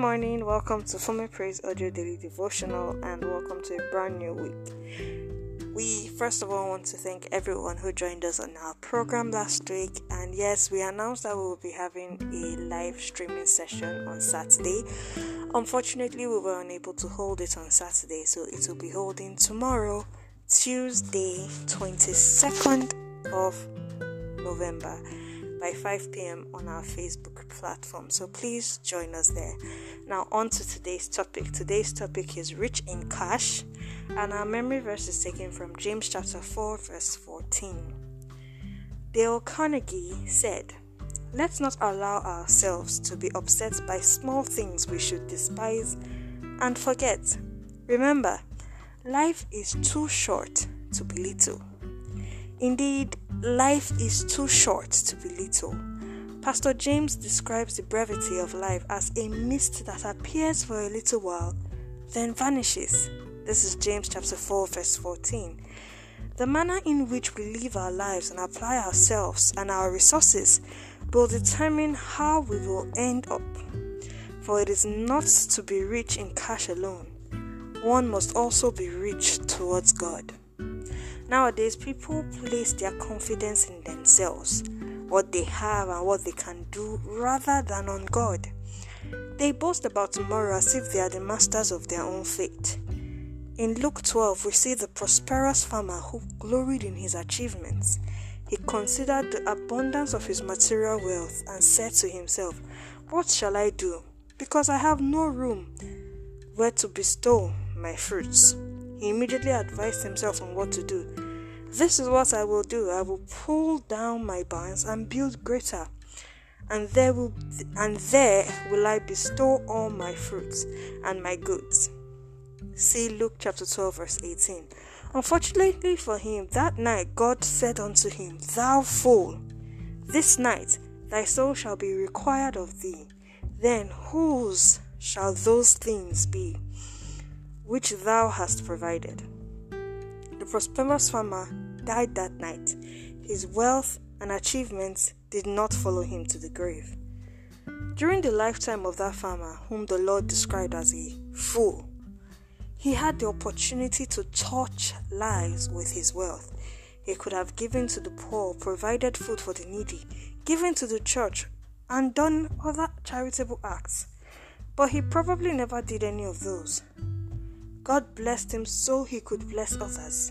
morning, welcome to Fome Praise Audio Daily Devotional, and welcome to a brand new week. We first of all want to thank everyone who joined us on our program last week, and yes, we announced that we will be having a live streaming session on Saturday. Unfortunately, we were unable to hold it on Saturday, so it will be holding tomorrow, Tuesday, 22nd of November by 5 p.m. on our Facebook platform. So please join us there. Now, on to today's topic. Today's topic is rich in cash, and our memory verse is taken from James chapter 4, verse 14. Dale Carnegie said, Let's not allow ourselves to be upset by small things we should despise and forget. Remember, life is too short to be little. Indeed, life is too short to be little. Pastor James describes the brevity of life as a mist that appears for a little while, then vanishes. This is James chapter 4, verse 14. The manner in which we live our lives and apply ourselves and our resources will determine how we will end up. For it is not to be rich in cash alone, one must also be rich towards God. Nowadays, people place their confidence in themselves, what they have, and what they can do, rather than on God. They boast about tomorrow as if they are the masters of their own fate. In Luke 12, we see the prosperous farmer who gloried in his achievements. He considered the abundance of his material wealth and said to himself, What shall I do? Because I have no room where to bestow my fruits. He immediately advised himself on what to do. This is what I will do. I will pull down my barns and build greater. And there will and there will I bestow all my fruits and my goods. See Luke chapter 12 verse 18. Unfortunately for him, that night God said unto him, Thou fool, this night thy soul shall be required of thee. Then whose shall those things be? which thou hast provided. The prosperous farmer died that night. His wealth and achievements did not follow him to the grave. During the lifetime of that farmer, whom the Lord described as a fool, he had the opportunity to touch lives with his wealth. He could have given to the poor, provided food for the needy, given to the church, and done other charitable acts. But he probably never did any of those. God blessed him so he could bless others.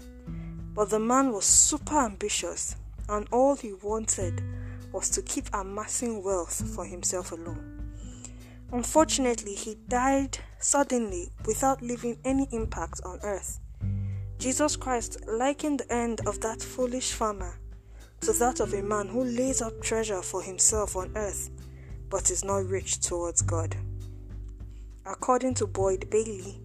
But the man was super ambitious, and all he wanted was to keep amassing wealth for himself alone. Unfortunately, he died suddenly without leaving any impact on earth. Jesus Christ likened the end of that foolish farmer to that of a man who lays up treasure for himself on earth but is not rich towards God. According to Boyd Bailey,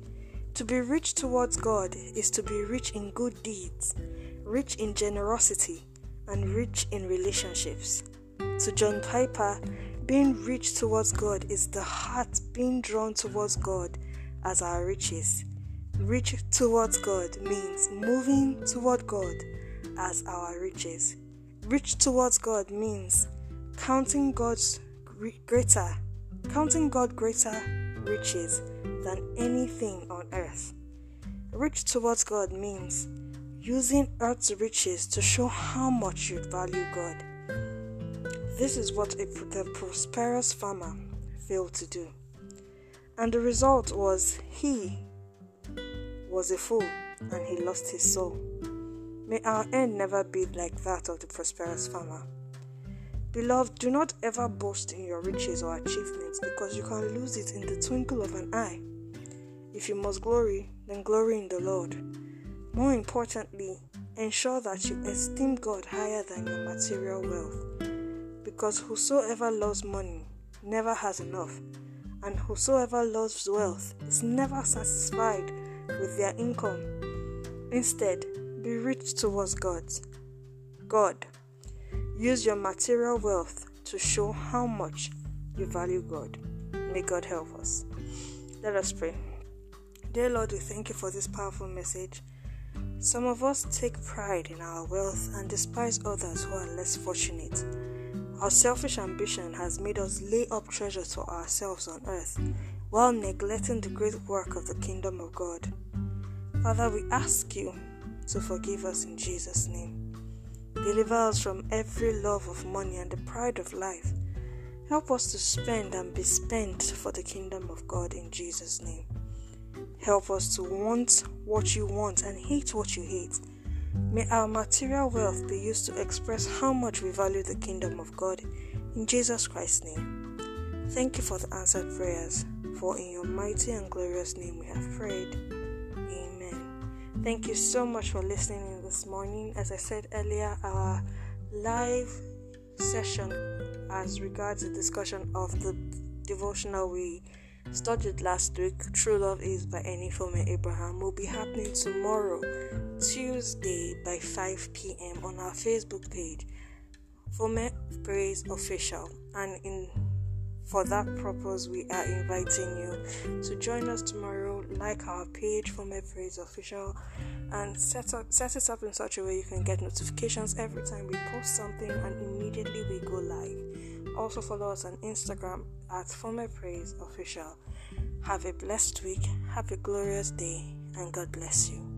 to be rich towards God is to be rich in good deeds, rich in generosity, and rich in relationships. To John Piper, being rich towards God is the heart being drawn towards God as our riches. Rich towards God means moving toward God as our riches. Rich towards God means counting God's greater, counting God greater riches than anything on earth. Rich towards God means using earth's riches to show how much you value God. This is what a, the prosperous farmer failed to do. And the result was he was a fool and he lost his soul. May our end never be like that of the prosperous farmer. Beloved, do not ever boast in your riches or achievements because you can lose it in the twinkle of an eye. If you must glory, then glory in the Lord. More importantly, ensure that you esteem God higher than your material wealth. Because whosoever loves money never has enough, and whosoever loves wealth is never satisfied with their income. Instead, be rich towards God. God. Use your material wealth to show how much you value God. May God help us. Let us pray. Dear Lord, we thank you for this powerful message. Some of us take pride in our wealth and despise others who are less fortunate. Our selfish ambition has made us lay up treasure for ourselves on earth while neglecting the great work of the kingdom of God. Father, we ask you to forgive us in Jesus' name. Deliver us from every love of money and the pride of life. Help us to spend and be spent for the kingdom of God in Jesus' name. Help us to want what you want and hate what you hate. May our material wealth be used to express how much we value the kingdom of God in Jesus Christ's name. Thank you for the answered prayers, for in your mighty and glorious name we have prayed. Amen. Thank you so much for listening this morning. As I said earlier, our live session as regards the discussion of the devotional we studied last week, True Love Is by Enifome Abraham, will be happening tomorrow, Tuesday by 5 p.m. on our Facebook page, Fome Praise Official. And in for that purpose, we are inviting you to join us tomorrow. Like our page, Fome Praise Official, and set up set it up in such a way you can get notifications every time we post something, and immediately we go live. Also follow us on Instagram at Fome Praise Official. Have a blessed week, have a glorious day, and God bless you.